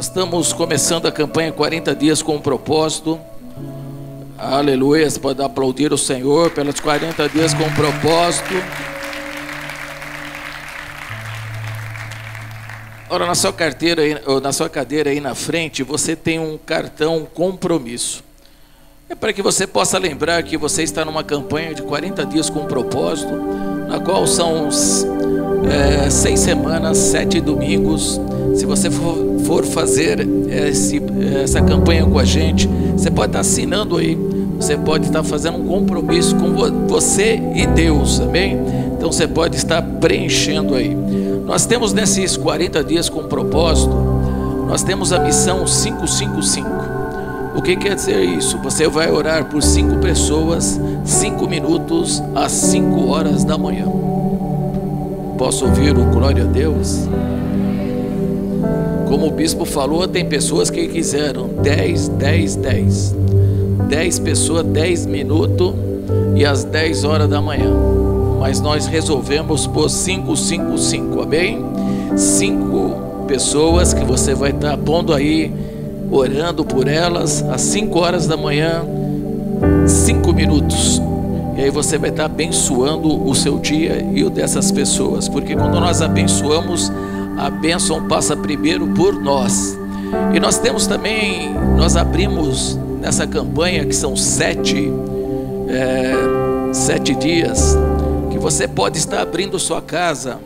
Nós estamos começando a campanha 40 dias com um propósito. Aleluia. Você pode aplaudir o Senhor pelos 40 dias com um propósito. Ora, na sua carteira, na sua cadeira aí na frente, você tem um cartão compromisso. É para que você possa lembrar que você está numa campanha de 40 dias com um propósito, na qual são é, seis semanas, sete domingos. Se você for, for fazer esse, essa campanha com a gente, você pode estar assinando aí. Você pode estar fazendo um compromisso com você e Deus, amém? Então você pode estar preenchendo aí. Nós temos nesses 40 dias com propósito, nós temos a missão 555. O que quer dizer isso? Você vai orar por cinco pessoas, cinco minutos às cinco horas da manhã. Posso ouvir o glória a Deus? Como o bispo falou, tem pessoas que quiseram 10, 10, 10. 10 pessoas, 10 minutos e às 10 horas da manhã. Mas nós resolvemos por 5, 5, 5, amém? Cinco pessoas que você vai estar pondo aí orando por elas às 5 horas da manhã, 5 minutos. E aí você vai estar abençoando o seu dia e o dessas pessoas, porque quando nós abençoamos, a bênção passa primeiro por nós. E nós temos também, nós abrimos nessa campanha que são sete, é, sete dias, que você pode estar abrindo sua casa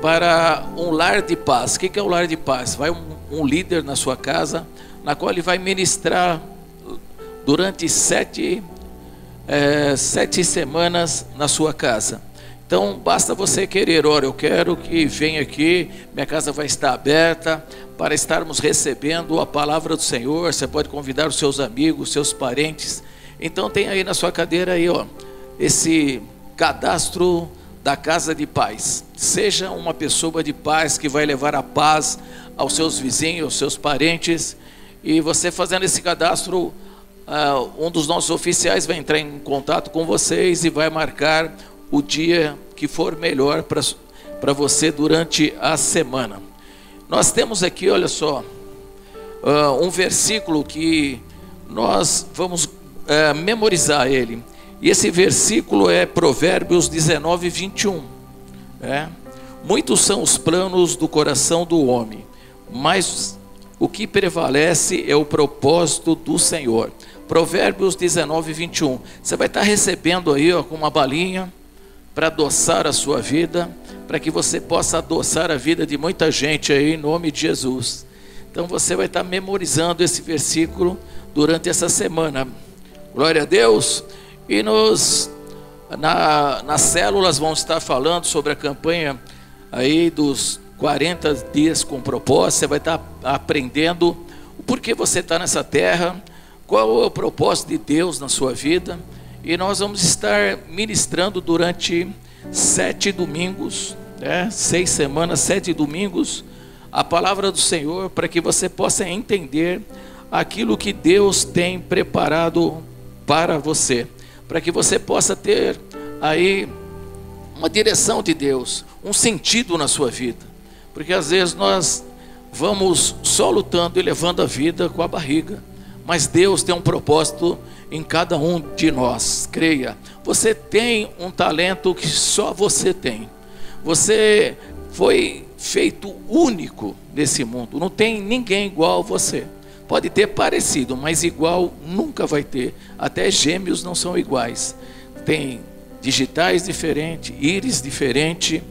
para um lar de paz. O que é o lar de paz? Vai um, um líder na sua casa na qual ele vai ministrar durante sete, é, sete semanas na sua casa. Então basta você querer, olha, eu quero que venha aqui, minha casa vai estar aberta para estarmos recebendo a palavra do Senhor. Você pode convidar os seus amigos, seus parentes. Então tem aí na sua cadeira aí, ó, esse cadastro da casa de paz. Seja uma pessoa de paz que vai levar a paz aos seus vizinhos, aos seus parentes. E você fazendo esse cadastro, uh, um dos nossos oficiais vai entrar em contato com vocês e vai marcar o dia que for melhor para você durante a semana. Nós temos aqui, olha só, uh, um versículo que nós vamos uh, memorizar ele. E esse versículo é Provérbios 19, 21. É? Muitos são os planos do coração do homem, mas o que prevalece é o propósito do Senhor. Provérbios 19, 21. Você vai estar recebendo aí ó, com uma balinha para adoçar a sua vida, para que você possa adoçar a vida de muita gente aí em nome de Jesus. Então você vai estar memorizando esse versículo durante essa semana. Glória a Deus. E nos na, nas células vamos estar falando sobre a campanha aí dos 40 dias com propósito, você vai estar aprendendo o porquê você está nessa terra, qual é o propósito de Deus na sua vida. E nós vamos estar ministrando durante sete domingos, né? seis semanas, sete domingos, a palavra do Senhor, para que você possa entender aquilo que Deus tem preparado para você, para que você possa ter aí uma direção de Deus, um sentido na sua vida. Porque às vezes nós vamos só lutando e levando a vida com a barriga. Mas Deus tem um propósito em cada um de nós. Creia. Você tem um talento que só você tem. Você foi feito único nesse mundo. Não tem ninguém igual a você. Pode ter parecido, mas igual nunca vai ter. Até gêmeos não são iguais. Tem digitais diferentes, íris diferente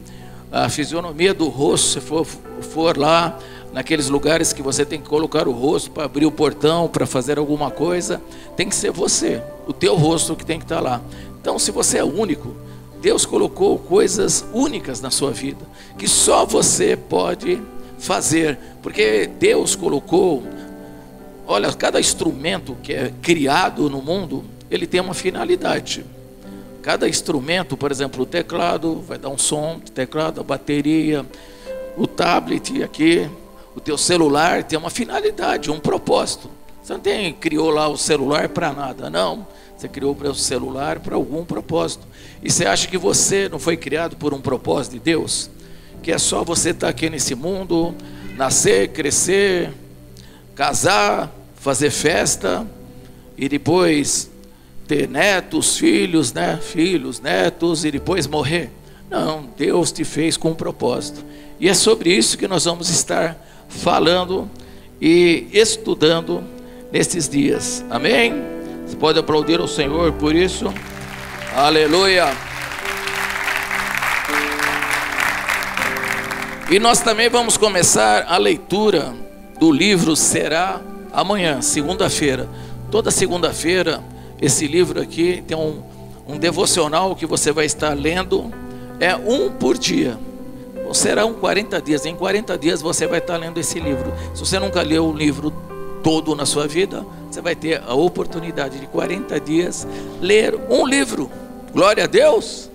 a fisionomia do rosto, se for, for lá naqueles lugares que você tem que colocar o rosto para abrir o portão, para fazer alguma coisa, tem que ser você, o teu rosto que tem que estar lá. Então, se você é único, Deus colocou coisas únicas na sua vida, que só você pode fazer, porque Deus colocou, olha, cada instrumento que é criado no mundo, ele tem uma finalidade. Cada instrumento, por exemplo, o teclado vai dar um som, o teclado, a bateria, o tablet aqui, o teu celular tem uma finalidade, um propósito. Você não tem, criou lá o celular para nada, não. Você criou o celular para algum propósito. E você acha que você não foi criado por um propósito de Deus? Que é só você estar tá aqui nesse mundo, nascer, crescer, casar, fazer festa e depois ter netos, filhos, né? Filhos, netos e depois morrer. Não, Deus te fez com um propósito. E é sobre isso que nós vamos estar falando e estudando nesses dias. Amém? Você pode aplaudir o Senhor por isso. Aleluia. E nós também vamos começar a leitura do livro Será amanhã, segunda-feira. Toda segunda-feira, esse livro aqui tem um, um devocional que você vai estar lendo, é um por dia. Serão 40 dias. Em 40 dias você vai estar lendo esse livro. Se você nunca leu o livro todo na sua vida, você vai ter a oportunidade de 40 dias ler um livro. Glória a Deus!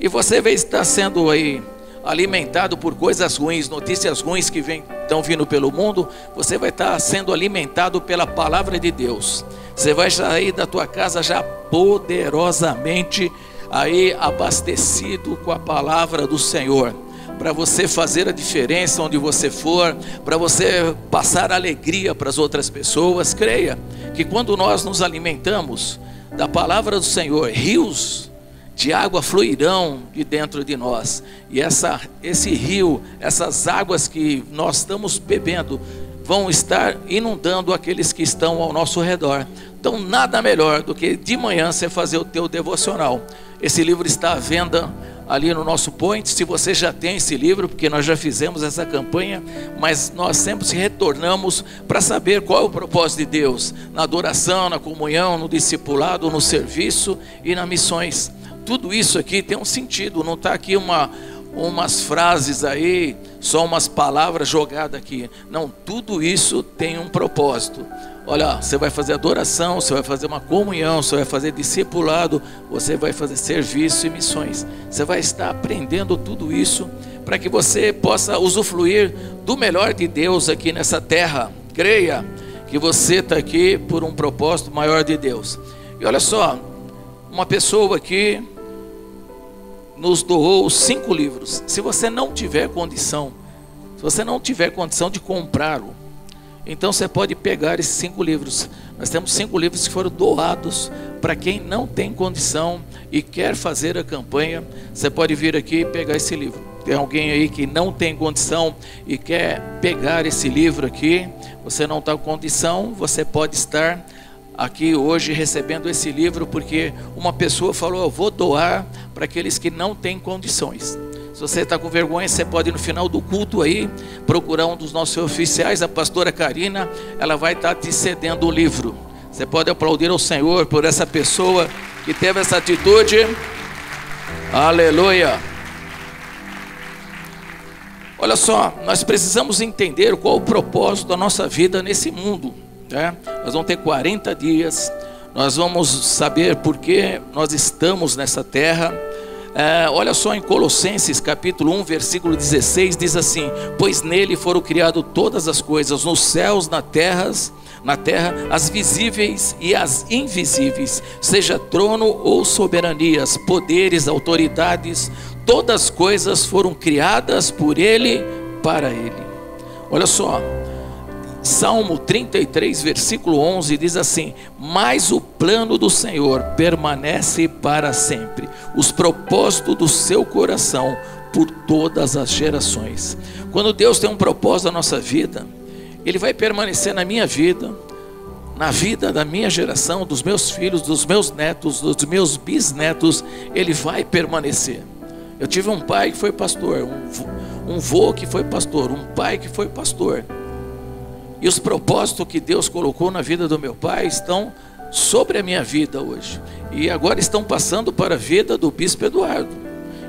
E você vai estar sendo aí alimentado por coisas ruins, notícias ruins que vem, estão vindo pelo mundo, você vai estar sendo alimentado pela palavra de Deus. Você vai sair da tua casa já poderosamente aí abastecido com a palavra do Senhor. Para você fazer a diferença onde você for, para você passar alegria para as outras pessoas, creia que quando nós nos alimentamos da palavra do Senhor, rios de água fluirão de dentro de nós. E essa, esse rio, essas águas que nós estamos bebendo, vão estar inundando aqueles que estão ao nosso redor. Então, nada melhor do que de manhã você fazer o teu devocional. Esse livro está à venda ali no nosso point. Se você já tem esse livro, porque nós já fizemos essa campanha, mas nós sempre se retornamos para saber qual é o propósito de Deus na adoração, na comunhão, no discipulado, no serviço e nas missões tudo isso aqui tem um sentido, não está aqui uma, umas frases aí, só umas palavras jogadas aqui. Não, tudo isso tem um propósito. Olha, você vai fazer adoração, você vai fazer uma comunhão, você vai fazer discipulado, você vai fazer serviço e missões. Você vai estar aprendendo tudo isso para que você possa usufruir do melhor de Deus aqui nessa terra. Creia que você está aqui por um propósito maior de Deus. E olha só, uma pessoa aqui nos doou cinco livros. Se você não tiver condição, se você não tiver condição de comprá-lo, então você pode pegar esses cinco livros. Nós temos cinco livros que foram doados para quem não tem condição e quer fazer a campanha. Você pode vir aqui e pegar esse livro. Tem alguém aí que não tem condição e quer pegar esse livro aqui. Você não está com condição, você pode estar aqui hoje recebendo esse livro porque uma pessoa falou: Eu vou doar para aqueles que não têm condições. Se você está com vergonha, você pode no final do culto aí procurar um dos nossos oficiais, a pastora Karina, ela vai estar tá te cedendo o livro. Você pode aplaudir ao Senhor por essa pessoa que teve essa atitude. Aleluia. Olha só, nós precisamos entender qual o propósito da nossa vida nesse mundo. Né? Nós vamos ter 40 dias, nós vamos saber por que nós estamos nessa terra. É, olha só em Colossenses capítulo 1, versículo 16, diz assim: Pois nele foram criadas todas as coisas, nos céus, na terra, na terra, as visíveis e as invisíveis, seja trono ou soberanias, poderes, autoridades, todas as coisas foram criadas por ele, para ele. Olha só, Salmo 33, versículo 11 diz assim: Mas o plano do Senhor permanece para sempre, os propósitos do seu coração por todas as gerações. Quando Deus tem um propósito na nossa vida, Ele vai permanecer na minha vida, na vida da minha geração, dos meus filhos, dos meus netos, dos meus bisnetos, Ele vai permanecer. Eu tive um pai que foi pastor, um, um vô que foi pastor, um pai que foi pastor. E os propósitos que Deus colocou na vida do meu pai estão sobre a minha vida hoje. E agora estão passando para a vida do bispo Eduardo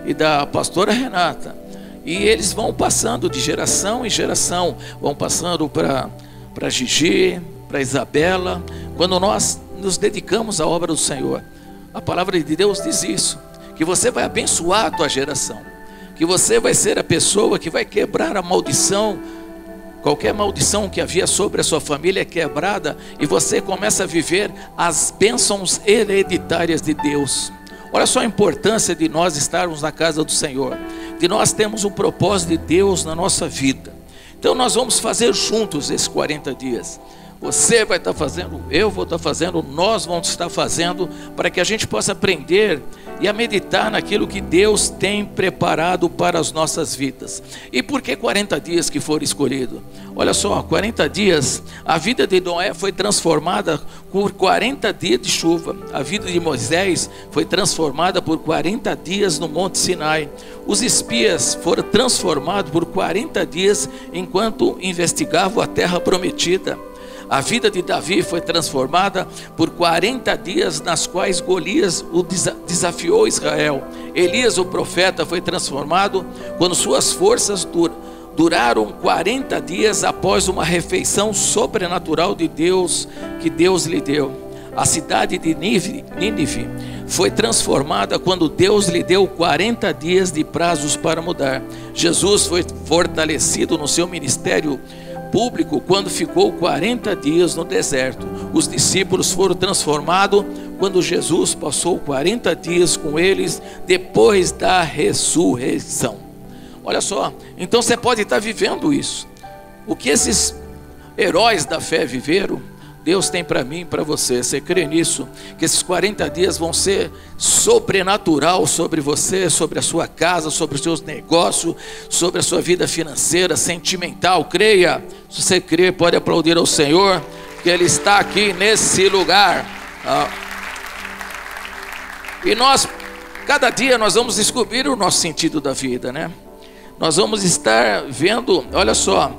e da pastora Renata. E eles vão passando de geração em geração, vão passando para para Gigi, para Isabela, quando nós nos dedicamos à obra do Senhor. A palavra de Deus diz isso, que você vai abençoar a tua geração, que você vai ser a pessoa que vai quebrar a maldição Qualquer maldição que havia sobre a sua família é quebrada e você começa a viver as bênçãos hereditárias de Deus. Olha só a importância de nós estarmos na casa do Senhor, de nós termos o propósito de Deus na nossa vida, Então nós vamos fazer juntos esses 40 dias. Você vai estar fazendo, eu vou estar fazendo, nós vamos estar fazendo, para que a gente possa aprender e a meditar naquilo que Deus tem preparado para as nossas vidas. E por que 40 dias que foram escolhidos? Olha só, 40 dias, a vida de Noé foi transformada por 40 dias de chuva. A vida de Moisés foi transformada por 40 dias no Monte Sinai. Os espias foram transformados por 40 dias enquanto investigavam a terra prometida. A vida de Davi foi transformada por 40 dias, nas quais Golias o desafiou Israel. Elias, o profeta, foi transformado quando suas forças duraram 40 dias após uma refeição sobrenatural de Deus que Deus lhe deu. A cidade de Nínive foi transformada quando Deus lhe deu 40 dias de prazos para mudar. Jesus foi fortalecido no seu ministério público quando ficou 40 dias no deserto. Os discípulos foram transformados quando Jesus passou 40 dias com eles depois da ressurreição. Olha só, então você pode estar vivendo isso. O que esses heróis da fé viveram, Deus tem para mim e para você. Você crê nisso? Que esses 40 dias vão ser sobrenatural sobre você, sobre a sua casa, sobre os seus negócios, sobre a sua vida financeira, sentimental. Creia. Se você crê, pode aplaudir ao Senhor, que Ele está aqui nesse lugar. Ah. E nós, cada dia, nós vamos descobrir o nosso sentido da vida, né? Nós vamos estar vendo, olha só,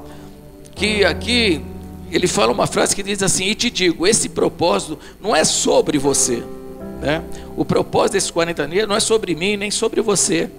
que aqui ele fala uma frase que diz assim: E te digo, esse propósito não é sobre você. Né? O propósito desses 40 dias não é sobre mim nem sobre você.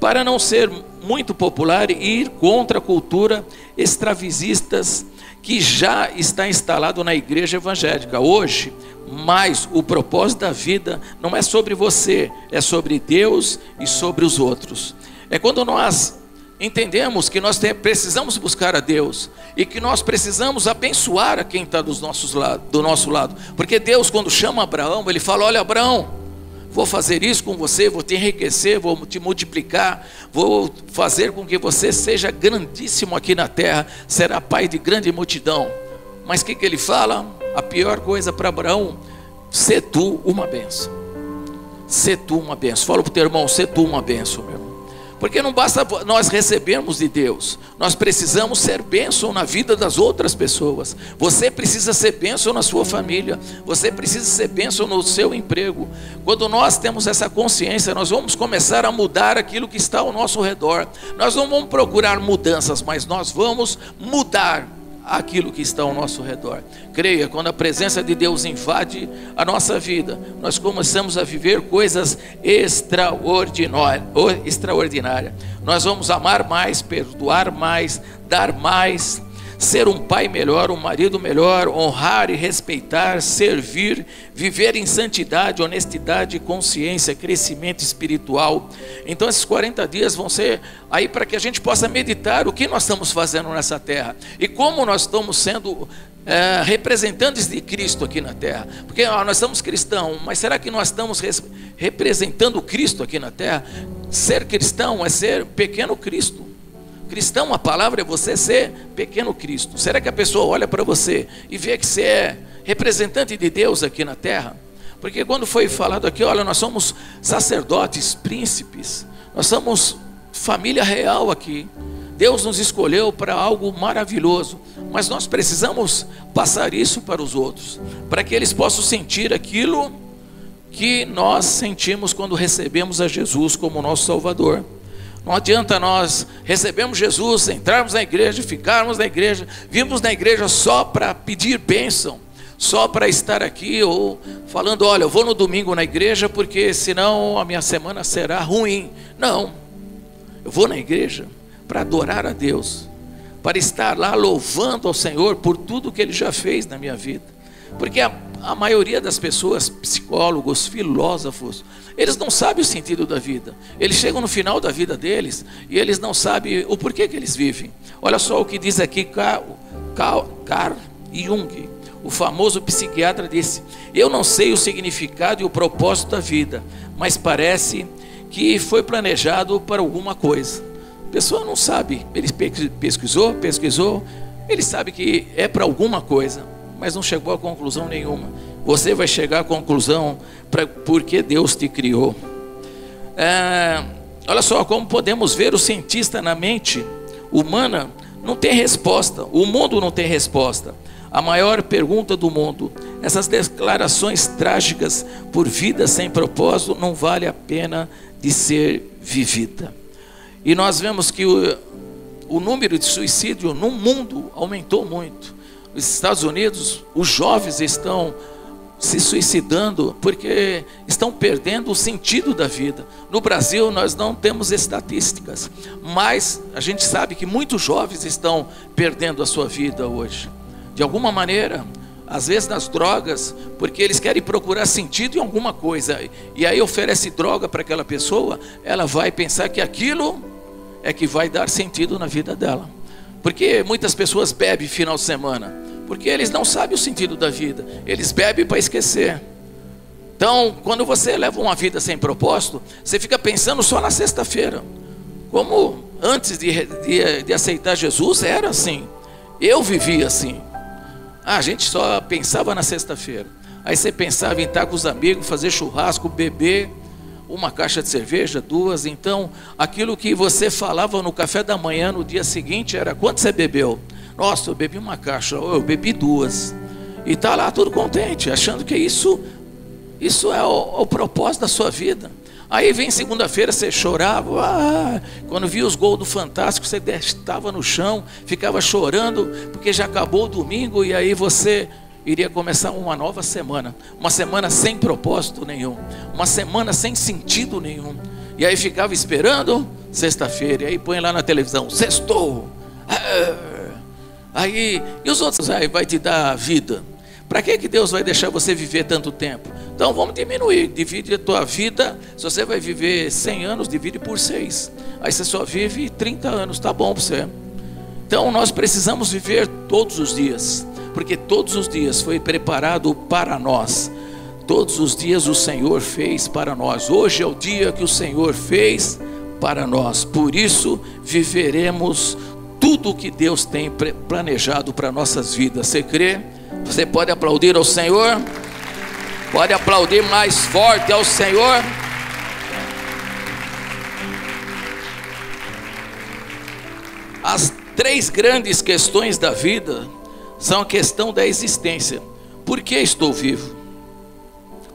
Para não ser muito popular e ir contra a cultura extravisistas que já está instalado na igreja evangélica hoje. Mas o propósito da vida não é sobre você, é sobre Deus e sobre os outros. É quando nós entendemos que nós precisamos buscar a Deus e que nós precisamos abençoar a quem está do nosso lado. Porque Deus, quando chama Abraão, ele fala: Olha, Abraão, vou fazer isso com você, vou te enriquecer, vou te multiplicar, vou fazer com que você seja grandíssimo aqui na terra, será pai de grande multidão. Mas o que, que ele fala? A pior coisa para Abraão, ser tu uma benção. Ser tu uma benção. Fala para o teu irmão, ser tu uma benção, meu. Porque não basta nós recebermos de Deus, nós precisamos ser bênção na vida das outras pessoas. Você precisa ser bênção na sua família, você precisa ser bênção no seu emprego. Quando nós temos essa consciência, nós vamos começar a mudar aquilo que está ao nosso redor. Nós não vamos procurar mudanças, mas nós vamos mudar aquilo que está ao nosso redor. Creia, quando a presença de Deus invade a nossa vida, nós começamos a viver coisas extraordinárias. Nós vamos amar mais, perdoar mais, dar mais, ser um pai melhor, um marido melhor, honrar e respeitar, servir, viver em santidade, honestidade, consciência, crescimento espiritual. Então, esses 40 dias vão ser aí para que a gente possa meditar o que nós estamos fazendo nessa terra e como nós estamos sendo é, representantes de Cristo aqui na terra. Porque ó, nós somos cristãos, mas será que nós estamos representando Cristo aqui na terra? Ser cristão é ser pequeno Cristo. Cristão, a palavra é você ser pequeno Cristo. Será que a pessoa olha para você e vê que você é representante de Deus aqui na terra? Porque quando foi falado aqui, olha, nós somos sacerdotes, príncipes, nós somos família real aqui. Deus nos escolheu para algo maravilhoso, mas nós precisamos passar isso para os outros, para que eles possam sentir aquilo que nós sentimos quando recebemos a Jesus como nosso Salvador. Não adianta nós recebemos Jesus, entrarmos na igreja, ficarmos na igreja, vimos na igreja só para pedir bênção, só para estar aqui ou falando, olha, eu vou no domingo na igreja porque senão a minha semana será ruim. Não. Eu vou na igreja para adorar a Deus, para estar lá louvando ao Senhor por tudo que ele já fez na minha vida. Porque a, a maioria das pessoas, psicólogos, filósofos, eles não sabem o sentido da vida. Eles chegam no final da vida deles e eles não sabem o porquê que eles vivem. Olha só o que diz aqui Carl, Carl, Carl Jung, o famoso psiquiatra disse: Eu não sei o significado e o propósito da vida, mas parece que foi planejado para alguma coisa. A pessoa não sabe. Ele pesquisou, pesquisou, ele sabe que é para alguma coisa, mas não chegou a conclusão nenhuma. Você vai chegar à conclusão para porque Deus te criou. É, olha só como podemos ver o cientista na mente humana não tem resposta. O mundo não tem resposta. A maior pergunta do mundo. Essas declarações trágicas por vida sem propósito não vale a pena de ser vivida. E nós vemos que o, o número de suicídio no mundo aumentou muito. Nos Estados Unidos, os jovens estão se suicidando porque estão perdendo o sentido da vida. No Brasil, nós não temos estatísticas, mas a gente sabe que muitos jovens estão perdendo a sua vida hoje. De alguma maneira, às vezes nas drogas, porque eles querem procurar sentido em alguma coisa, e aí oferece droga para aquela pessoa, ela vai pensar que aquilo é que vai dar sentido na vida dela. Porque muitas pessoas bebem final de semana, porque eles não sabem o sentido da vida, eles bebem para esquecer. Então, quando você leva uma vida sem propósito, você fica pensando só na sexta-feira. Como antes de, de, de, aceitar Jesus era assim. Eu vivia assim. Ah, a gente só pensava na sexta-feira. Aí você pensava em estar com os amigos, fazer churrasco, beber uma caixa de cerveja, duas. Então, aquilo que você falava no café da manhã no dia seguinte era: quanto você bebeu? Nossa, eu bebi uma caixa, eu bebi duas. E está lá tudo contente, achando que isso, isso é o, o propósito da sua vida. Aí vem segunda-feira, você chorava, ah, quando via os gols do Fantástico, você estava no chão, ficava chorando, porque já acabou o domingo, e aí você iria começar uma nova semana, uma semana sem propósito nenhum, uma semana sem sentido nenhum. E aí ficava esperando sexta-feira, e aí põe lá na televisão, sextou. É. Aí, e os outros aí vai te dar vida. Para que, que Deus vai deixar você viver tanto tempo? Então vamos diminuir, divide a tua vida. Se você vai viver 100 anos, divide por 6. Aí você só vive 30 anos, tá bom para você. Então nós precisamos viver todos os dias porque todos os dias foi preparado para nós. Todos os dias o Senhor fez para nós. Hoje é o dia que o Senhor fez para nós. Por isso viveremos tudo o que Deus tem planejado para nossas vidas. Você crê? Você pode aplaudir ao Senhor? Pode aplaudir mais forte ao Senhor? As três grandes questões da vida são a questão da existência. Por que estou vivo?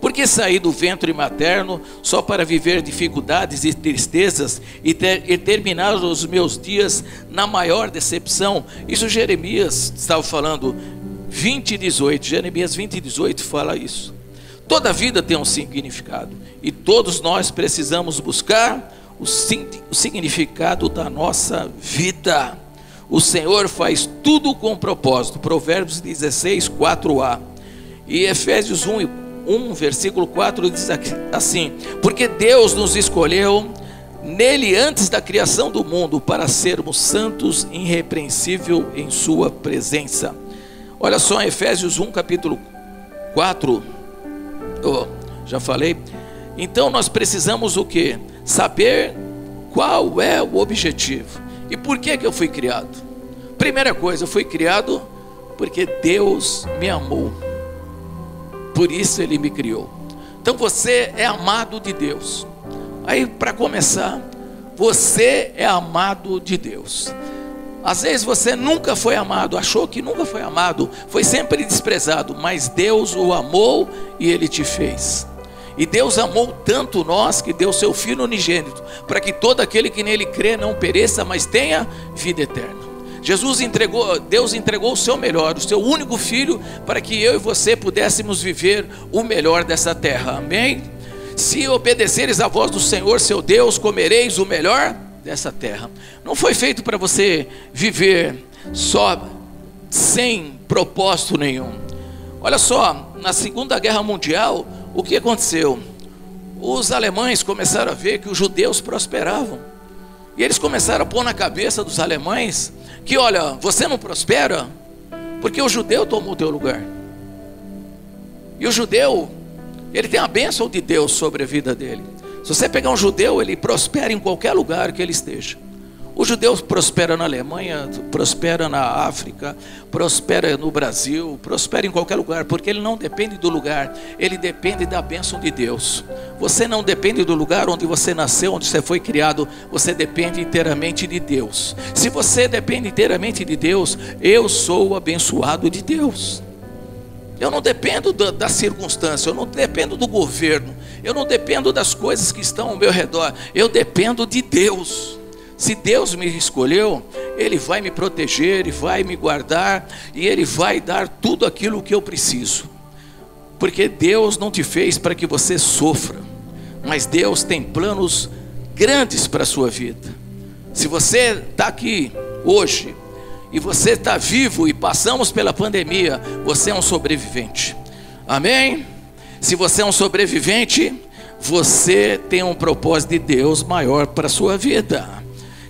Por que saí do ventre materno só para viver dificuldades e tristezas e, ter, e terminar os meus dias na maior decepção? Isso Jeremias estava falando 20 e 18. Jeremias 20 e 18 fala isso. Toda vida tem um significado e todos nós precisamos buscar o, o significado da nossa vida. O Senhor faz tudo com propósito. Provérbios 16, 4a. E Efésios 1, 1 versículo 4 diz assim: Porque Deus nos escolheu nele antes da criação do mundo para sermos santos, irrepreensível em Sua presença. Olha só, Efésios 1, capítulo 4. Oh, já falei. Então nós precisamos o que? Saber qual é o objetivo. E por que, que eu fui criado? Primeira coisa, eu fui criado porque Deus me amou. Por isso Ele me criou. Então você é amado de Deus. Aí, para começar, você é amado de Deus. Às vezes você nunca foi amado, achou que nunca foi amado, foi sempre desprezado, mas Deus o amou e ele te fez. E Deus amou tanto nós que deu seu Filho unigênito, para que todo aquele que nele crê não pereça, mas tenha vida eterna. Jesus entregou, Deus entregou o seu melhor, o seu único filho, para que eu e você pudéssemos viver o melhor dessa terra. Amém? Se obedeceres à voz do Senhor, seu Deus, comereis o melhor dessa terra. Não foi feito para você viver só sem propósito nenhum. Olha só, na Segunda Guerra Mundial, o que aconteceu? Os alemães começaram a ver que os judeus prosperavam. E eles começaram a pôr na cabeça dos alemães que, olha, você não prospera porque o judeu tomou o teu lugar. E o judeu, ele tem a bênção de Deus sobre a vida dele. Se você pegar um judeu, ele prospera em qualquer lugar que ele esteja. O judeu prospera na Alemanha, prospera na África, prospera no Brasil, prospera em qualquer lugar, porque ele não depende do lugar, ele depende da bênção de Deus. Você não depende do lugar onde você nasceu, onde você foi criado, você depende inteiramente de Deus. Se você depende inteiramente de Deus, eu sou abençoado de Deus. Eu não dependo da, da, circunstância, eu não dependo do governo, eu não dependo das coisas que estão ao meu redor, eu dependo de Deus. Se Deus me escolheu, Ele vai me proteger, Ele vai me guardar e Ele vai dar tudo aquilo que eu preciso. Porque Deus não te fez para que você sofra, mas Deus tem planos grandes para a sua vida. Se você está aqui hoje e você está vivo e passamos pela pandemia, você é um sobrevivente. Amém? Se você é um sobrevivente, você tem um propósito de Deus maior para a sua vida.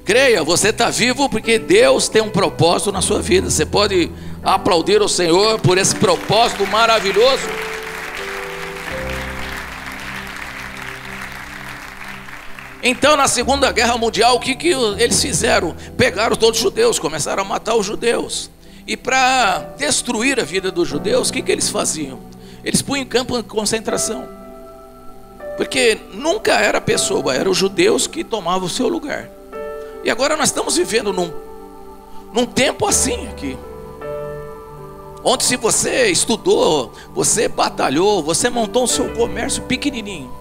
Creia, você está vivo porque Deus tem um propósito na sua vida. Você pode aplaudir o Senhor por esse propósito maravilhoso. Então, na Segunda Guerra Mundial, o que, que eles fizeram? Pegaram todos os judeus, começaram a matar os judeus. E para destruir a vida dos judeus, o que, que eles faziam? Eles punham em campo de concentração. Porque nunca era a pessoa, eram os judeus que tomavam o seu lugar. E agora nós estamos vivendo num, num tempo assim aqui. Onde se você estudou, você batalhou, você montou o seu comércio pequenininho.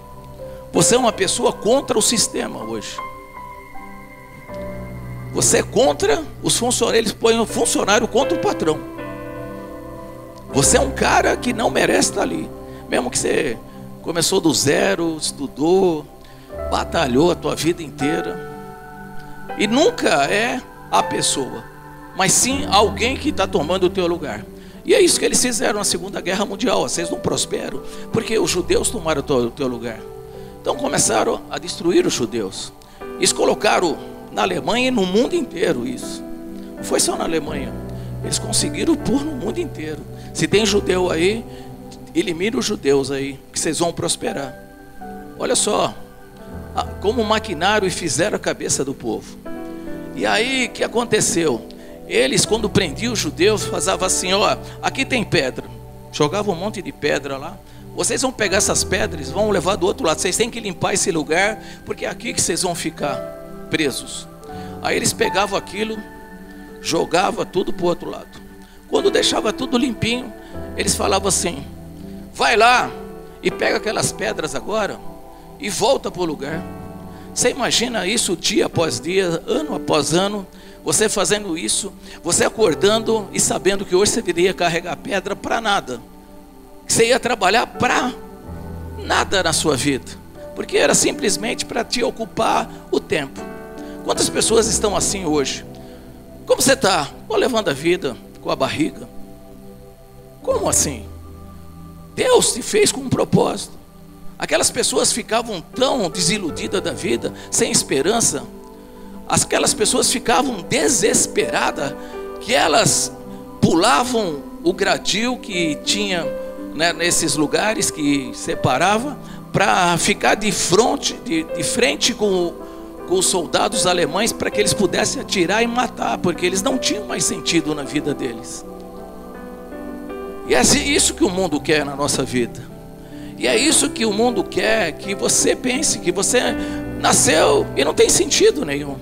Você é uma pessoa contra o sistema hoje. Você é contra os funcionários, eles põem o funcionário contra o patrão. Você é um cara que não merece estar ali. Mesmo que você começou do zero, estudou, batalhou a tua vida inteira. E nunca é a pessoa, mas sim alguém que está tomando o teu lugar. E é isso que eles fizeram na Segunda Guerra Mundial. Vocês não prosperam, porque os judeus tomaram o teu lugar. Então começaram a destruir os judeus. Eles colocaram na Alemanha e no mundo inteiro isso. Não foi só na Alemanha. Eles conseguiram pôr no mundo inteiro. Se tem judeu aí, elimine os judeus aí, que vocês vão prosperar. Olha só, como maquinaram e fizeram a cabeça do povo. E aí, o que aconteceu? Eles, quando prendiam os judeus, faziam assim: ó, aqui tem pedra. Jogavam um monte de pedra lá. Vocês vão pegar essas pedras, vão levar do outro lado. Vocês têm que limpar esse lugar, porque é aqui que vocês vão ficar presos. Aí eles pegavam aquilo, jogavam tudo para o outro lado. Quando deixava tudo limpinho, eles falavam assim: vai lá e pega aquelas pedras agora e volta para o lugar. Você imagina isso dia após dia, ano após ano, você fazendo isso, você acordando e sabendo que hoje você viria carregar pedra para nada, que você ia trabalhar para nada na sua vida, porque era simplesmente para te ocupar o tempo. Quantas pessoas estão assim hoje? Como você está? Ou levando a vida com a barriga? Como assim? Deus te fez com um propósito. Aquelas pessoas ficavam tão desiludidas da vida, sem esperança. Aquelas pessoas ficavam desesperadas, que elas pulavam o gradil que tinha né, nesses lugares que separava, para ficar de frente, de, de frente com, com os soldados alemães, para que eles pudessem atirar e matar, porque eles não tinham mais sentido na vida deles. E é isso que o mundo quer na nossa vida. E é isso que o mundo quer, que você pense que você nasceu e não tem sentido nenhum.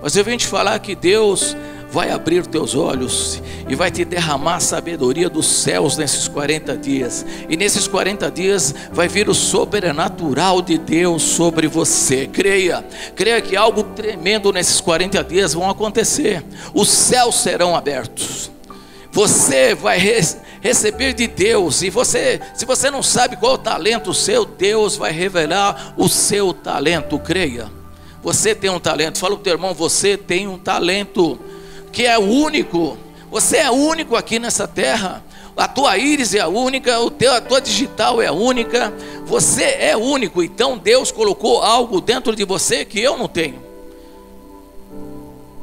Mas eu venho te falar que Deus vai abrir teus olhos e vai te derramar a sabedoria dos céus nesses 40 dias. E nesses 40 dias vai vir o sobrenatural de Deus sobre você. Creia, creia que algo tremendo nesses 40 dias vão acontecer. Os céus serão abertos. Você vai receber de Deus. E você, se você não sabe qual o talento seu, Deus vai revelar o seu talento, creia. Você tem um talento. Fala para o teu irmão, você tem um talento que é único. Você é único aqui nessa terra. A tua íris é a única, o teu, a tua digital é a única. Você é único. Então Deus colocou algo dentro de você que eu não tenho.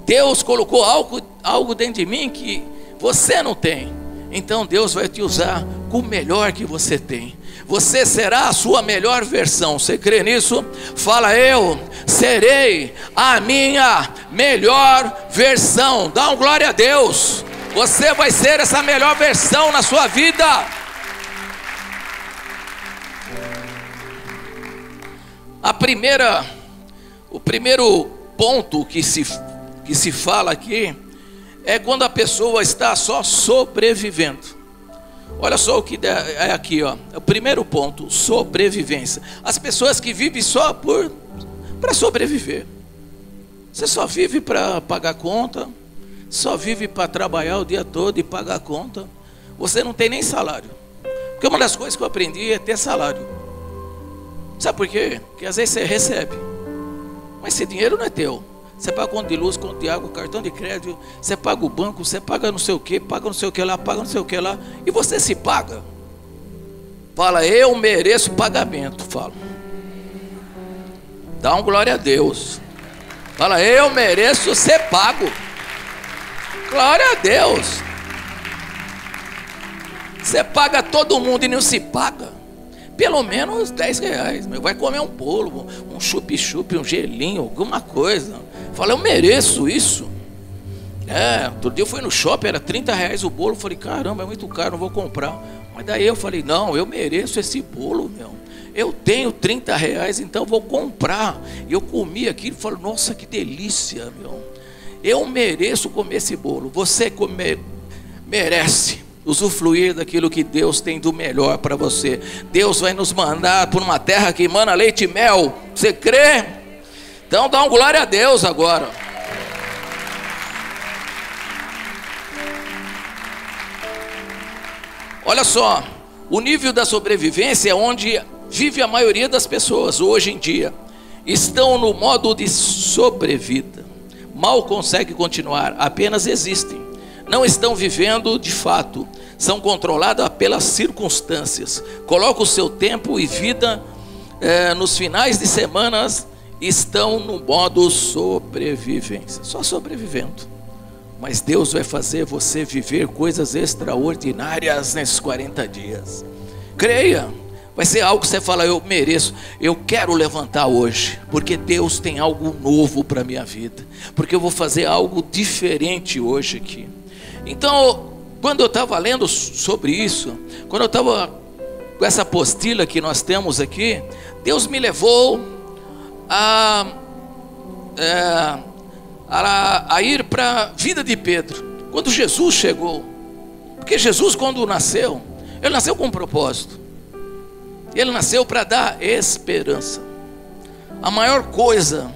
Deus colocou algo, algo dentro de mim que você não tem. Então Deus vai te usar com o melhor que você tem. Você será a sua melhor versão. Você crê nisso? Fala eu serei a minha melhor versão. Dá um glória a Deus. Você vai ser essa melhor versão na sua vida. A primeira, o primeiro ponto que se, que se fala aqui é quando a pessoa está só sobrevivendo. Olha só o que é aqui, ó. O primeiro ponto, sobrevivência. As pessoas que vivem só por para sobreviver. Você só vive para pagar conta, só vive para trabalhar o dia todo e pagar conta. Você não tem nem salário. Porque uma das coisas que eu aprendi é ter salário. Sabe por quê? Porque às vezes você recebe, mas esse dinheiro não é teu. Você paga conta de luz, conta de água, cartão de crédito, você paga o banco, você paga não sei o que, paga não sei o que lá, paga não sei o que lá, e você se paga. Fala, eu mereço pagamento, fala. Dá um glória a Deus. Fala, eu mereço ser pago. Glória a Deus. Você paga todo mundo e não se paga pelo menos 10 reais. Meu. Vai comer um bolo, um chup-chup, um gelinho, alguma coisa. Fala, eu mereço isso. É, outro dia eu fui no shopping, era 30 reais o bolo. Falei, caramba, é muito caro, não vou comprar. Mas daí eu falei, não, eu mereço esse bolo, meu. Eu tenho 30 reais, então vou comprar. E eu comi aquilo e falei, nossa, que delícia, meu. Eu mereço comer esse bolo. Você comer, merece usufruir daquilo que Deus tem do melhor para você. Deus vai nos mandar por uma terra que emana leite e mel. Você crê? Então dá um glória a Deus agora. Olha só, o nível da sobrevivência é onde vive a maioria das pessoas hoje em dia. Estão no modo de sobrevida. Mal conseguem continuar, apenas existem não estão vivendo de fato, são controladas pelas circunstâncias. Coloca o seu tempo e vida é, nos finais de semanas estão no modo sobrevivência, só sobrevivendo. Mas Deus vai fazer você viver coisas extraordinárias nesses 40 dias. Creia, vai ser algo que você fala, eu mereço, eu quero levantar hoje, porque Deus tem algo novo para a minha vida, porque eu vou fazer algo diferente hoje aqui. Então, quando eu estava lendo sobre isso, quando eu estava com essa apostila que nós temos aqui, Deus me levou a, é, a, a ir para a vida de Pedro. Quando Jesus chegou, porque Jesus, quando nasceu, ele nasceu com um propósito. Ele nasceu para dar esperança. A maior coisa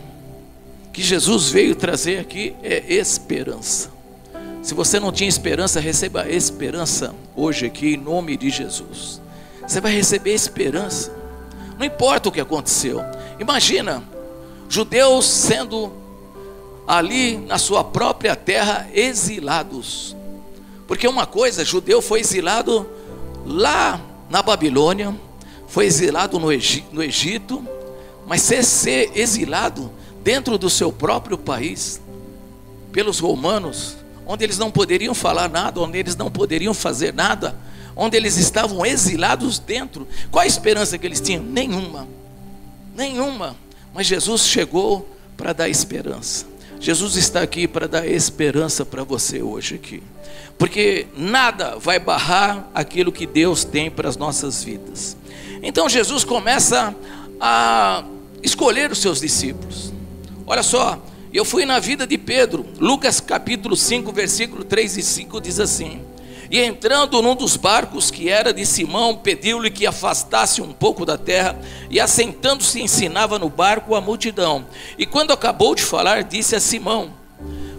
que Jesus veio trazer aqui é esperança. Se você não tinha esperança, receba esperança hoje aqui em nome de Jesus. Você vai receber esperança. Não importa o que aconteceu. Imagina judeus sendo ali na sua própria terra exilados. Porque uma coisa, judeu foi exilado lá na Babilônia, foi exilado no Egito, mas ser, ser exilado dentro do seu próprio país pelos romanos onde eles não poderiam falar nada, onde eles não poderiam fazer nada, onde eles estavam exilados dentro. Qual a esperança que eles tinham? Nenhuma. Nenhuma. Mas Jesus chegou para dar esperança. Jesus está aqui para dar esperança para você hoje aqui. Porque nada vai barrar aquilo que Deus tem para as nossas vidas. Então Jesus começa a escolher os seus discípulos. Olha só, eu fui na vida de Pedro, Lucas capítulo 5, versículo 3 e 5 diz assim: E entrando num dos barcos que era de Simão, pediu-lhe que afastasse um pouco da terra, e assentando-se ensinava no barco a multidão. E quando acabou de falar, disse a Simão: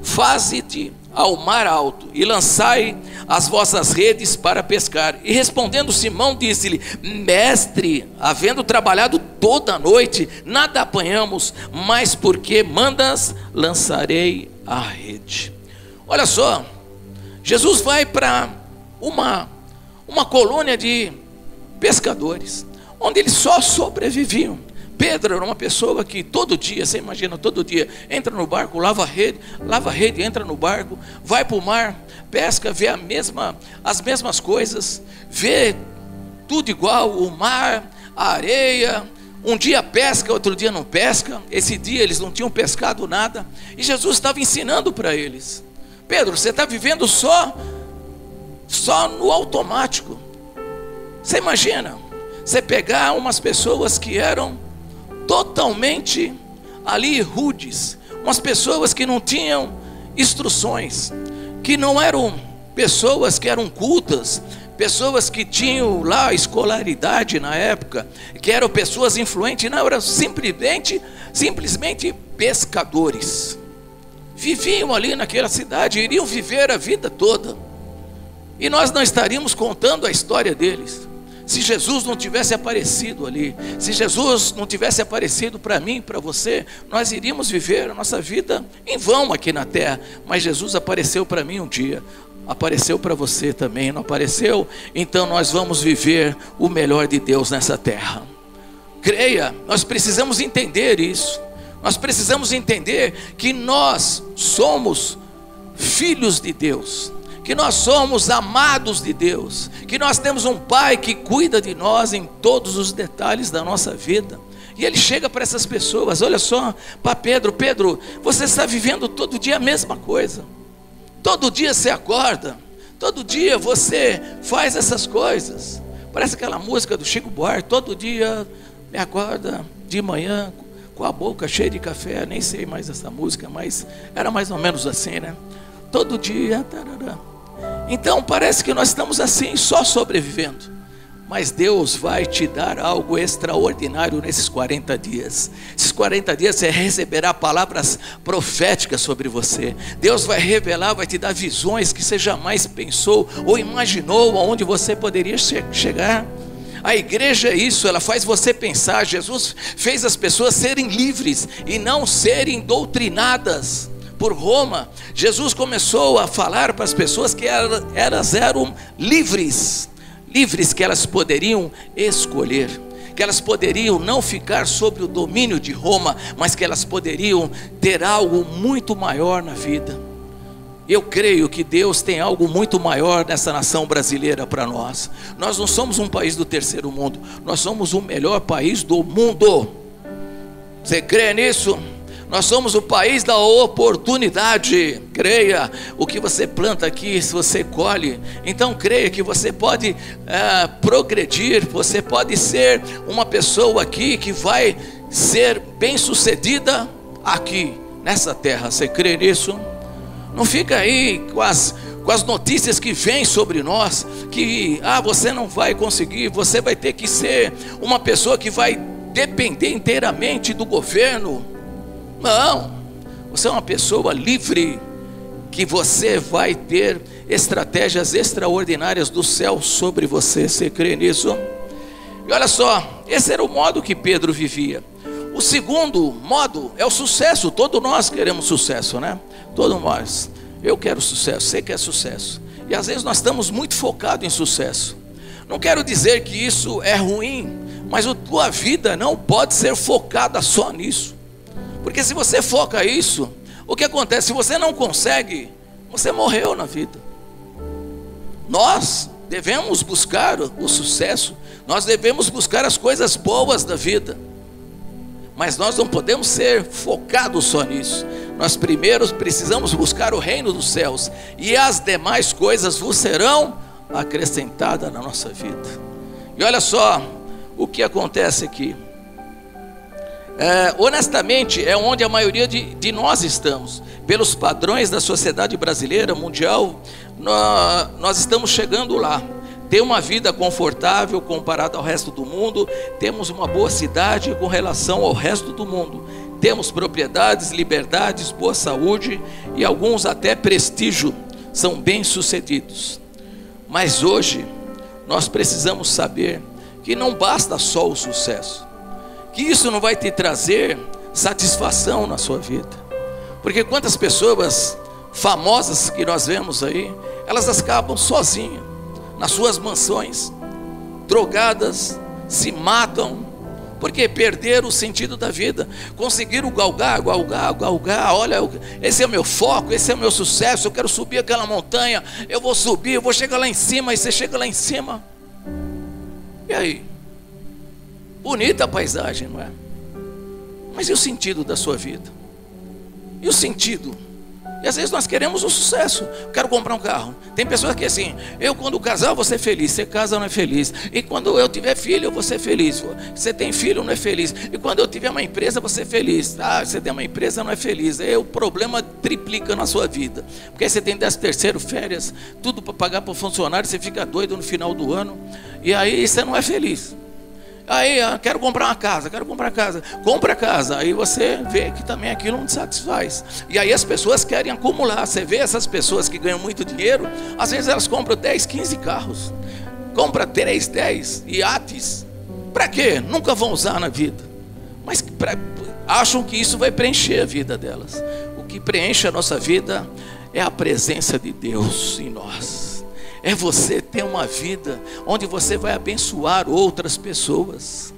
Faze-te ao mar alto e lançai as vossas redes para pescar. E respondendo Simão, disse-lhe: Mestre, havendo trabalhado toda a noite, nada apanhamos, mas porque mandas, lançarei a rede. Olha só, Jesus vai para uma, uma colônia de pescadores, onde eles só sobreviviam Pedro era uma pessoa que todo dia, você imagina, todo dia, entra no barco, lava a rede, lava a rede, entra no barco, vai para o mar, pesca, vê a mesma, as mesmas coisas, vê tudo igual, o mar, a areia, um dia pesca, outro dia não pesca. Esse dia eles não tinham pescado nada. E Jesus estava ensinando para eles: Pedro, você está vivendo só, só no automático. Você imagina, você pegar umas pessoas que eram totalmente ali rudes, umas pessoas que não tinham instruções, que não eram pessoas que eram cultas, pessoas que tinham lá escolaridade na época, que eram pessoas influentes, não eram simplesmente, simplesmente pescadores. Viviam ali naquela cidade, iriam viver a vida toda. E nós não estaríamos contando a história deles. Se Jesus não tivesse aparecido ali, se Jesus não tivesse aparecido para mim, para você, nós iríamos viver a nossa vida em vão aqui na terra. Mas Jesus apareceu para mim um dia, apareceu para você também, não apareceu? Então nós vamos viver o melhor de Deus nessa terra. Creia, nós precisamos entender isso. Nós precisamos entender que nós somos filhos de Deus que nós somos amados de Deus, que nós temos um Pai que cuida de nós em todos os detalhes da nossa vida. E ele chega para essas pessoas, olha só, para Pedro, Pedro, você está vivendo todo dia a mesma coisa. Todo dia você acorda, todo dia você faz essas coisas. Parece aquela música do Chico Buarque, todo dia me acorda de manhã com a boca cheia de café, nem sei mais essa música, mas era mais ou menos assim, né? Todo dia. Então parece que nós estamos assim, só sobrevivendo. Mas Deus vai te dar algo extraordinário nesses 40 dias. Esses 40 dias você receberá palavras proféticas sobre você. Deus vai revelar, vai te dar visões que você jamais pensou ou imaginou aonde você poderia chegar. A igreja é isso, ela faz você pensar. Jesus fez as pessoas serem livres e não serem doutrinadas por Roma, Jesus começou a falar para as pessoas que elas eram livres, livres que elas poderiam escolher, que elas poderiam não ficar sob o domínio de Roma, mas que elas poderiam ter algo muito maior na vida. Eu creio que Deus tem algo muito maior nessa nação brasileira para nós. Nós não somos um país do terceiro mundo, nós somos o melhor país do mundo. Você crê nisso? Nós somos o país da oportunidade. Creia, o que você planta aqui, se você colhe. Então creia que você pode é, progredir, você pode ser uma pessoa aqui que vai ser bem sucedida aqui, nessa terra. Você crê nisso? Não fica aí com as, com as notícias que vêm sobre nós, que ah, você não vai conseguir, você vai ter que ser uma pessoa que vai depender inteiramente do governo. Não, você é uma pessoa livre, que você vai ter estratégias extraordinárias do céu sobre você. Você crê nisso? E olha só, esse era o modo que Pedro vivia. O segundo modo é o sucesso. Todos nós queremos sucesso, né? Todos nós. Eu quero sucesso, você quer sucesso. E às vezes nós estamos muito focados em sucesso. Não quero dizer que isso é ruim, mas a tua vida não pode ser focada só nisso. Porque se você foca isso, o que acontece? Se você não consegue, você morreu na vida. Nós devemos buscar o sucesso, nós devemos buscar as coisas boas da vida. Mas nós não podemos ser focados só nisso. Nós primeiro precisamos buscar o reino dos céus, e as demais coisas vos serão acrescentadas na nossa vida. E olha só o que acontece aqui. É, honestamente, é onde a maioria de, de, nós estamos. Pelos padrões da sociedade brasileira, mundial, nós, nós estamos chegando lá. Ter uma vida confortável comparado ao resto do mundo, temos uma boa cidade com relação ao resto do mundo. Temos propriedades, liberdades, boa saúde e alguns até prestígio, são bem-sucedidos. Mas hoje, nós precisamos saber que não basta só o sucesso que isso não vai te trazer satisfação na sua vida. Porque quantas pessoas famosas que nós vemos aí, elas acabam sozinhas, nas suas mansões, drogadas, se matam, Porque perder o sentido da vida, conseguiram galgar, galgar, galgar. Olha, esse é o meu foco, esse é o meu sucesso. Eu quero subir aquela montanha, eu vou subir, eu vou chegar lá em cima. E você chega lá em cima, e aí? Bonita a paisagem, não é? Mas e o sentido da sua vida? E o sentido? E às vezes nós queremos o sucesso. Quero comprar um carro. Tem pessoas que assim, eu quando casar vou ser feliz. Você casa não é feliz. E quando eu tiver filho eu vou ser feliz. Você tem filho não é feliz. E quando eu tiver uma empresa vou ser feliz. Ah, você tem uma empresa não é feliz. Aí o problema triplica na sua vida. Porque aí você tem 10 terceiro, férias, tudo para pagar para o funcionário. Você fica doido no final do ano. E aí você não é feliz. Aí, quero comprar uma casa, quero comprar casa. Compra casa. Aí você vê que também aquilo não te satisfaz. E aí as pessoas querem acumular. Você vê essas pessoas que ganham muito dinheiro, às vezes elas compram 10, 15 carros. Compra 3, 10 iates. Para quê? Nunca vão usar na vida. Mas pra, acham que isso vai preencher a vida delas. O que preenche a nossa vida é a presença de Deus em nós é você ter uma vida onde você vai abençoar outras pessoas,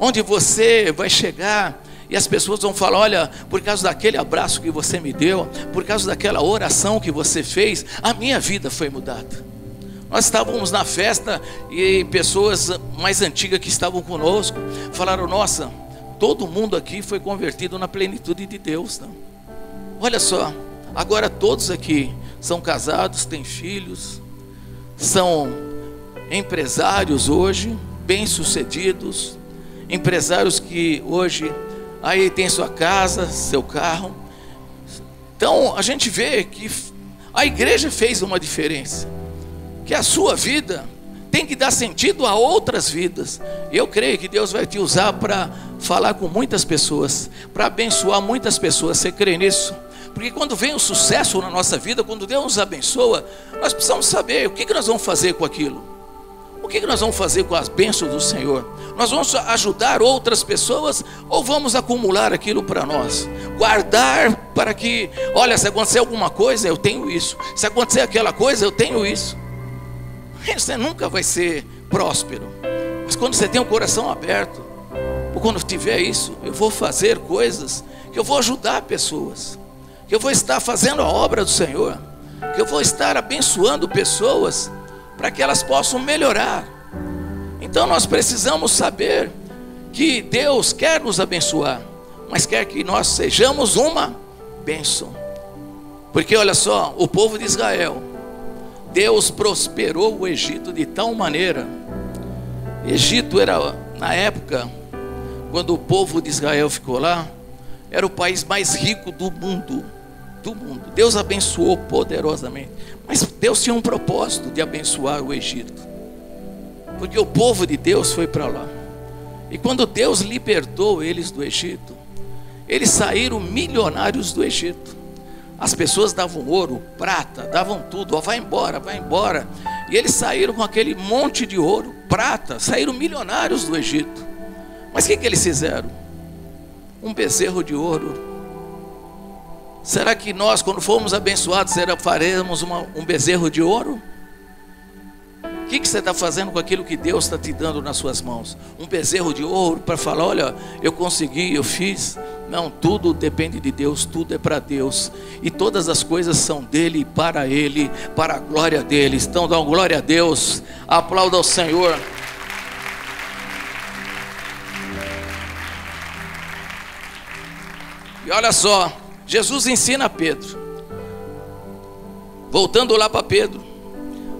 onde você vai chegar e as pessoas vão falar: olha, por causa daquele abraço que você me deu, por causa daquela oração que você fez, a minha vida foi mudada. Nós estávamos na festa e pessoas mais antigas que estavam conosco falaram: nossa, todo mundo aqui foi convertido na plenitude de Deus. Não? Olha só, agora todos aqui são casados, têm filhos, são empresários hoje, bem-sucedidos, empresários que hoje aí tem sua casa, seu carro. Então a gente vê que a igreja fez uma diferença, que a sua vida tem que dar sentido a outras vidas. Eu creio que Deus vai te usar para falar com muitas pessoas, para abençoar muitas pessoas. Você crê nisso? Porque quando vem o sucesso na nossa vida, quando Deus nos abençoa, nós precisamos saber o que, nós vamos fazer com aquilo. O que, que nós vamos fazer com as bênçãos do Senhor? Nós vamos ajudar outras pessoas ou vamos acumular aquilo para nós? Guardar para que, olha, se acontecer alguma coisa, eu tenho isso. Se acontecer aquela coisa, eu tenho isso. Você nunca vai ser próspero. Mas quando você tem o coração aberto, ou quando tiver isso, eu vou fazer coisas que eu vou ajudar pessoas que eu vou estar fazendo a obra do Senhor, que eu vou estar abençoando pessoas para que elas possam melhorar. Então nós precisamos saber que Deus quer nos abençoar, mas quer que nós sejamos uma bênção. Porque olha só, o povo de Israel, Deus prosperou o Egito de tal maneira. Egito era na época quando o povo de Israel ficou lá, era o país mais rico do mundo. Do mundo. Deus abençoou poderosamente. Mas Deus tinha um propósito de abençoar o Egito. Porque o povo de Deus foi para lá. E quando Deus libertou eles do Egito, eles saíram milionários do Egito. As pessoas davam ouro, prata, davam tudo, ó, vai embora, vai embora. E eles saíram com aquele monte de ouro, prata, saíram milionários do Egito. Mas o que, que eles fizeram? Um bezerro de ouro. Será que nós, quando formos abençoados, será, faremos uma, um bezerro de ouro? O que, que você está fazendo com aquilo que Deus está te dando nas suas mãos? Um bezerro de ouro para falar: olha, eu consegui, eu fiz. Não, tudo depende de Deus, tudo é para Deus. E todas as coisas são dele para ele, para a glória dele. Então, dá glória a Deus, aplauda ao Senhor. E olha só, Jesus ensina Pedro. Voltando lá para Pedro.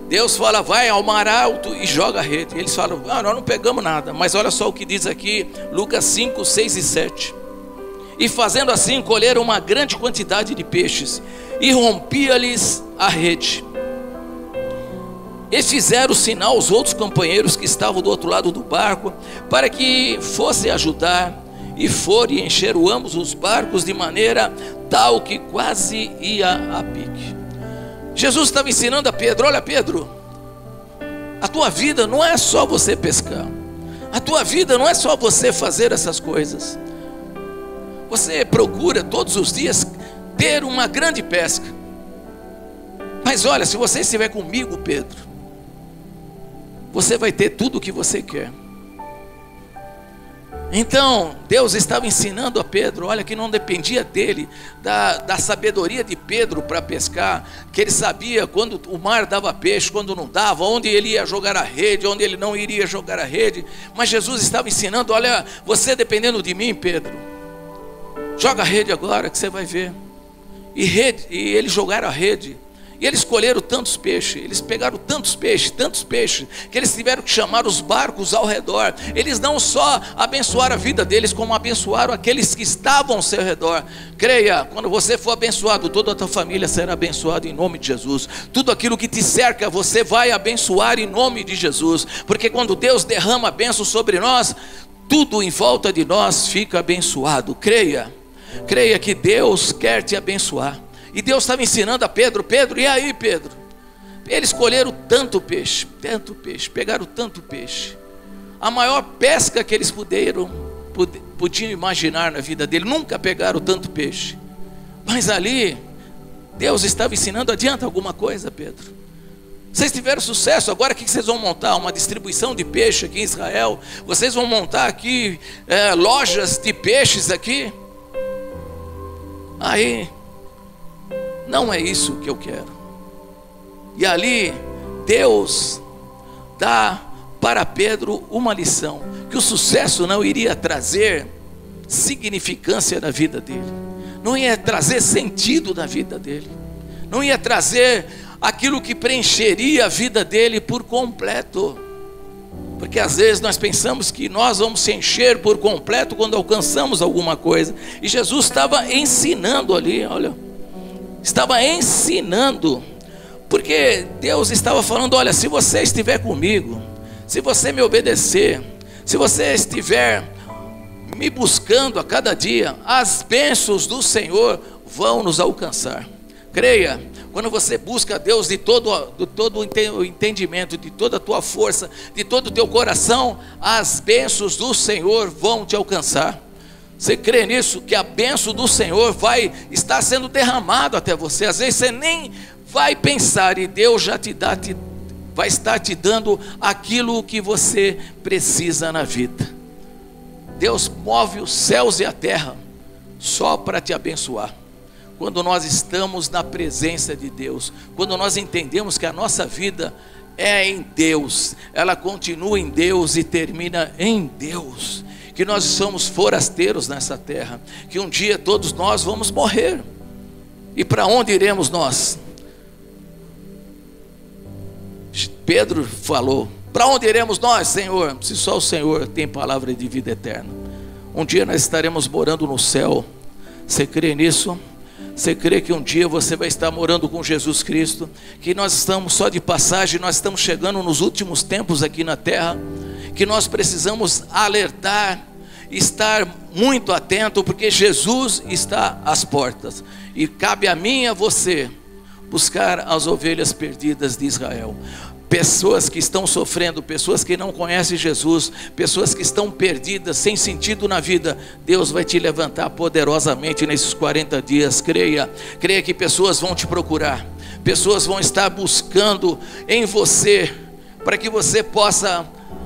Deus fala, vai ao mar alto e joga a rede. E eles falam, ah, nós não pegamos nada. Mas olha só o que diz aqui, Lucas 5, 6 e 7. E fazendo assim, colheram uma grande quantidade de peixes, e rompia-lhes a rede. E fizeram sinal aos outros companheiros que estavam do outro lado do barco, para que fossem ajudar e foram e encheram ambos os barcos de maneira tal que quase ia a pique. Jesus estava ensinando a Pedro: Olha, Pedro, a tua vida não é só você pescar, a tua vida não é só você fazer essas coisas. Você procura todos os dias ter uma grande pesca. Mas olha, se você estiver comigo, Pedro, você vai ter tudo o que você quer. Então, Deus estava ensinando a Pedro, olha, que não dependia dele, da, da sabedoria de Pedro para pescar, que ele sabia quando o mar dava peixe, quando não dava, onde ele ia jogar a rede, onde ele não iria jogar a rede. Mas Jesus estava ensinando: olha, você dependendo de mim, Pedro, joga a rede agora que você vai ver. E, rede, e eles jogaram a rede. E eles colheram tantos peixes, eles pegaram tantos peixes, tantos peixes, que eles tiveram que chamar os barcos ao redor. Eles não só abençoaram a vida deles, como abençoaram aqueles que estavam ao seu redor. Creia, quando você for abençoado, toda a tua família será abençoada em nome de Jesus. Tudo aquilo que te cerca, você vai abençoar em nome de Jesus. Porque quando Deus derrama a bênção sobre nós, tudo em volta de nós fica abençoado. Creia, creia que Deus quer te abençoar. E Deus estava ensinando a Pedro: Pedro, e aí, Pedro? Eles colheram tanto peixe, tanto peixe, pegaram tanto peixe. A maior pesca que eles puderam, podiam imaginar na vida dele, nunca pegaram tanto peixe. Mas ali, Deus estava ensinando: adianta alguma coisa, Pedro? Vocês tiveram sucesso, agora o que vocês vão montar? Uma distribuição de peixe aqui em Israel? Vocês vão montar aqui é, lojas de peixes aqui? Aí não é isso que eu quero. E ali, Deus dá para Pedro uma lição: que o sucesso não iria trazer significância na vida dele, não ia trazer sentido na vida dele, não ia trazer aquilo que preencheria a vida dele por completo. Porque às vezes nós pensamos que nós vamos se encher por completo quando alcançamos alguma coisa. E Jesus estava ensinando ali, olha, estava ensinando, porque Deus estava falando: olha, se você estiver comigo, se você me obedecer, se você estiver me buscando a cada dia, as bênçãos do Senhor vão nos alcançar. Creia, quando você busca Deus de todo, de todo o entendimento, de toda a tua força, de todo o teu coração, as bênçãos do Senhor vão te alcançar. Você crê nisso? Que a benção do Senhor vai estar sendo derramado até você. Às vezes você nem vai pensar e Deus já te dá, te, vai estar te dando aquilo que você precisa na vida. Deus move os céus e a terra só para te abençoar. Quando nós estamos na presença de Deus, quando nós entendemos que a nossa vida é em Deus, ela continua em Deus e termina em Deus que nós somos forasteiros nessa terra, que um dia todos nós vamos morrer. E para onde iremos nós? Pedro falou: Para onde iremos nós, Senhor? Se só o Senhor tem palavra de vida eterna. Um dia nós estaremos morando no céu. Você crê nisso? Você crê que um dia você vai estar morando com Jesus Cristo? Que nós estamos só de passagem, nós estamos chegando nos últimos tempos aqui na terra? Que nós precisamos alertar, estar muito atento, porque Jesus está às portas. E cabe a mim e a você buscar as ovelhas perdidas de Israel. Pessoas que estão sofrendo, pessoas que não conhecem Jesus, pessoas que estão perdidas, sem sentido na vida, Deus vai te levantar poderosamente nesses 40 dias. Creia, creia que pessoas vão te procurar, pessoas vão estar buscando em você, para que você possa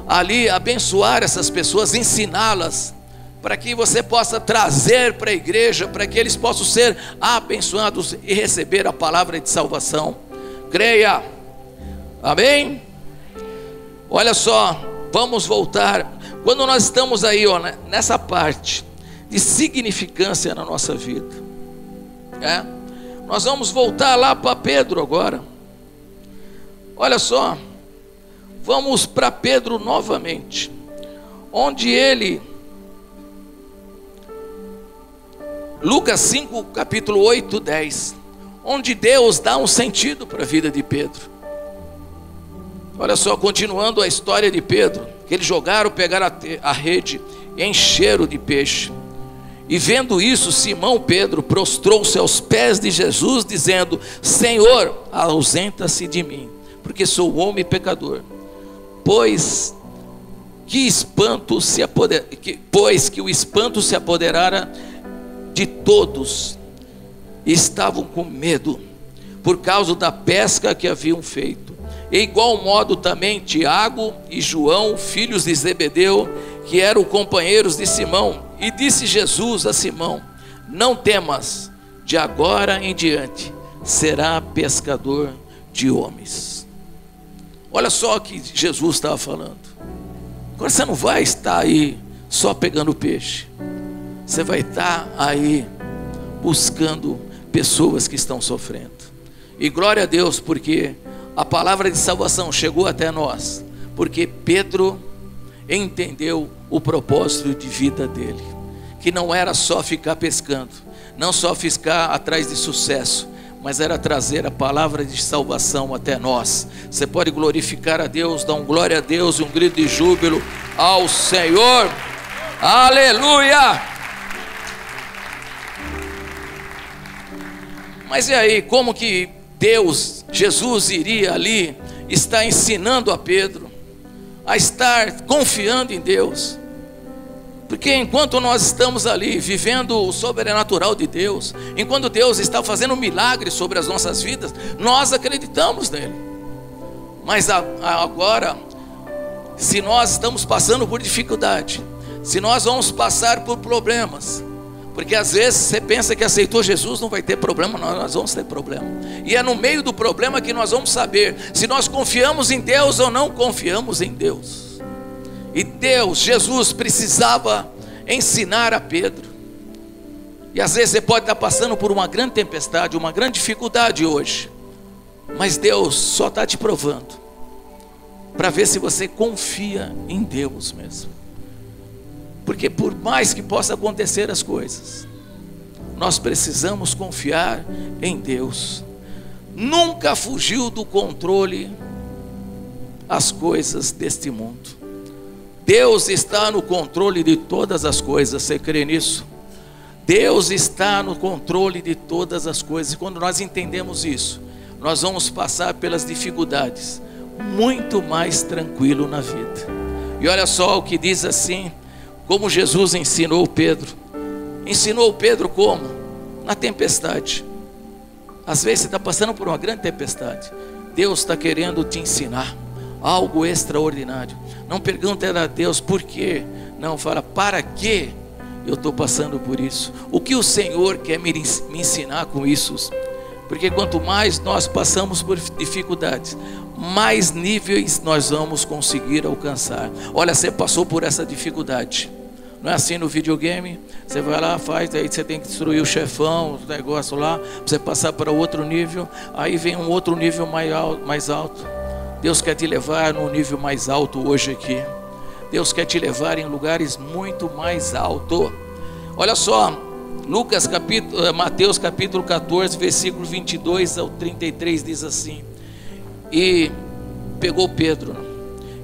ali abençoar essas pessoas, ensiná-las, para que você possa trazer para a igreja, para que eles possam ser abençoados e receber a palavra de salvação. Creia, amém? Olha só, vamos voltar. Quando nós estamos aí, ó, né, nessa parte de significância na nossa vida, é? Nós vamos voltar lá para Pedro agora. Olha só, Vamos para Pedro novamente, onde ele, Lucas 5, capítulo 8, 10, onde Deus dá um sentido para a vida de Pedro. Olha só, continuando a história de Pedro, que eles jogaram, pegaram a, rede encheram de peixe. E vendo isso, Simão Pedro prostrou-se aos pés de Jesus, dizendo: Senhor, ausenta-se de mim, porque sou homem pecador pois que espanto se apoder, que, pois que o espanto se apoderara de todos, estavam com medo por causa da pesca que haviam feito. E igual modo também Tiago e João, filhos de Zebedeu, que eram companheiros de Simão, e disse Jesus a Simão: Não temas, de agora em diante será pescador de homens. Olha só o que Jesus estava falando. Agora você não vai estar aí só pegando peixe. Você vai estar aí buscando pessoas que estão sofrendo. E glória a Deus, porque a palavra de salvação chegou até nós, porque Pedro entendeu o propósito de vida dele, que não era só ficar pescando, não só ficar atrás de sucesso, mas era trazer a palavra de salvação até nós. Você pode glorificar a Deus, dar um glória a Deus e um grito de júbilo ao Senhor. Aleluia! Mas e aí, como que Deus, Jesus iria ali estar ensinando a Pedro a estar confiando em Deus? Porque enquanto nós estamos ali vivendo o sobrenatural de Deus, enquanto Deus está fazendo um milagre sobre as nossas vidas, nós acreditamos nele. Mas agora, se nós estamos passando por dificuldade, se nós vamos passar por problemas, porque às vezes você pensa que aceitou Jesus, não vai ter problema, nós vamos ter problema. E é no meio do problema que nós vamos saber se nós confiamos em Deus ou não confiamos em Deus. E Deus, Jesus, precisava ensinar a Pedro. E às vezes você pode estar passando por uma grande tempestade, uma grande dificuldade hoje. Mas Deus só está te provando para ver se você confia em Deus mesmo. Porque por mais que possa acontecer as coisas, nós precisamos confiar em Deus. Nunca fugiu do controle as coisas deste mundo. Deus está no controle de todas as coisas, você crê nisso? Deus está no controle de todas as coisas, e quando nós entendemos isso, nós vamos passar pelas dificuldades muito mais tranquilo na vida. E olha só o que diz assim, como Jesus ensinou Pedro. Ensinou Pedro como? Na tempestade. Às vezes você está passando por uma grande tempestade. Deus está querendo te ensinar algo extraordinário. Não pergunta a Deus por quê. Não, fala para que eu estou passando por isso. O que o Senhor quer me, me ensinar com isso? Porque quanto mais nós passamos por dificuldades, mais níveis nós vamos conseguir alcançar. Olha, você passou por essa dificuldade. Não é assim no videogame? Você vai lá, faz, aí você tem que destruir o chefão, o negócio lá, para você passar para outro nível. Aí vem um outro nível mais alto. Mais alto. Deus quer te levar num nível mais alto hoje aqui. Deus quer te levar em lugares muito mais altos. Olha só, Lucas capítulo, eh, Mateus capítulo 14, versículo 22 ao 33 diz assim: E pegou Pedro,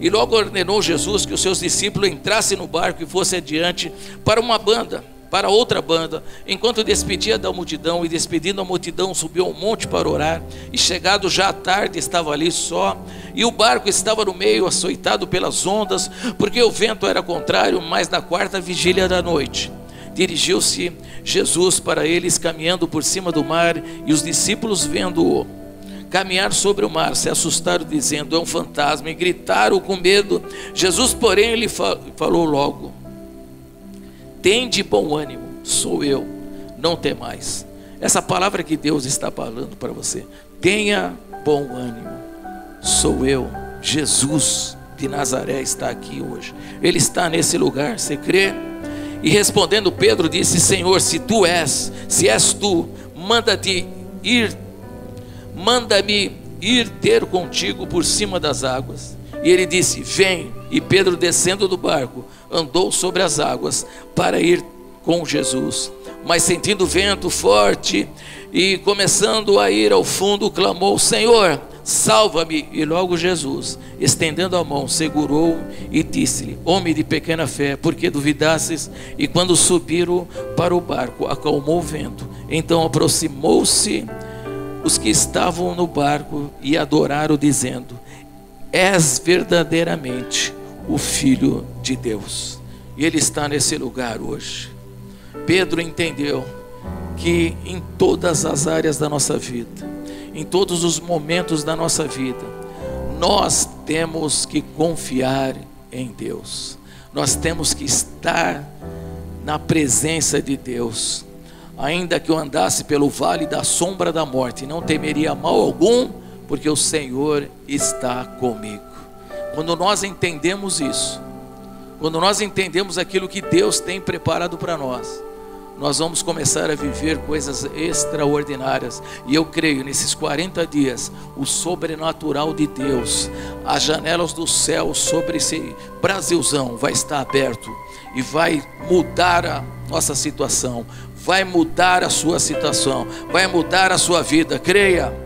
e logo ordenou Jesus que os seus discípulos entrassem no barco e fossem adiante para uma banda para outra banda, enquanto despedia da multidão, e despedindo a multidão, subiu ao monte para orar, e chegado já à tarde, estava ali só, e o barco estava no meio, açoitado pelas ondas, porque o vento era contrário, mas na quarta vigília da noite. Dirigiu-se Jesus para eles, caminhando por cima do mar, e os discípulos, vendo-o caminhar sobre o mar, se assustaram, dizendo: É um fantasma, e gritaram com medo. Jesus, porém, lhe falou logo: tem de bom ânimo, sou eu, não tem mais. Essa palavra que Deus está falando para você, tenha bom ânimo, sou eu, Jesus de Nazaré está aqui hoje, Ele está nesse lugar, você crê? E respondendo Pedro disse: Senhor, se tu és, se és tu, manda-te ir, manda-me ir ter contigo por cima das águas. E ele disse: Vem. E Pedro, descendo do barco, andou sobre as águas para ir com Jesus. Mas sentindo vento forte e começando a ir ao fundo, clamou: Senhor, salva-me. E logo Jesus, estendendo a mão, segurou e disse-lhe: Homem de pequena fé, por que duvidasses? E quando subiram para o barco, acalmou o vento. Então aproximou-se os que estavam no barco e adoraram, dizendo: És verdadeiramente o Filho de Deus. E Ele está nesse lugar hoje. Pedro entendeu que em todas as áreas da nossa vida, em todos os momentos da nossa vida, nós temos que confiar em Deus. nós temos que estar na presença de Deus. Ainda que eu andasse pelo vale da sombra da morte, não temeria mal algum, porque o Senhor está comigo. Quando nós entendemos isso, quando nós entendemos aquilo que Deus tem preparado para nós, nós vamos começar a viver coisas extraordinárias. E eu creio nesses 40 dias, o sobrenatural de Deus, as janelas do céu sobre esse Brasilzão vai estar aberto e vai mudar a nossa situação, vai mudar a sua situação, vai mudar a sua vida. Creia.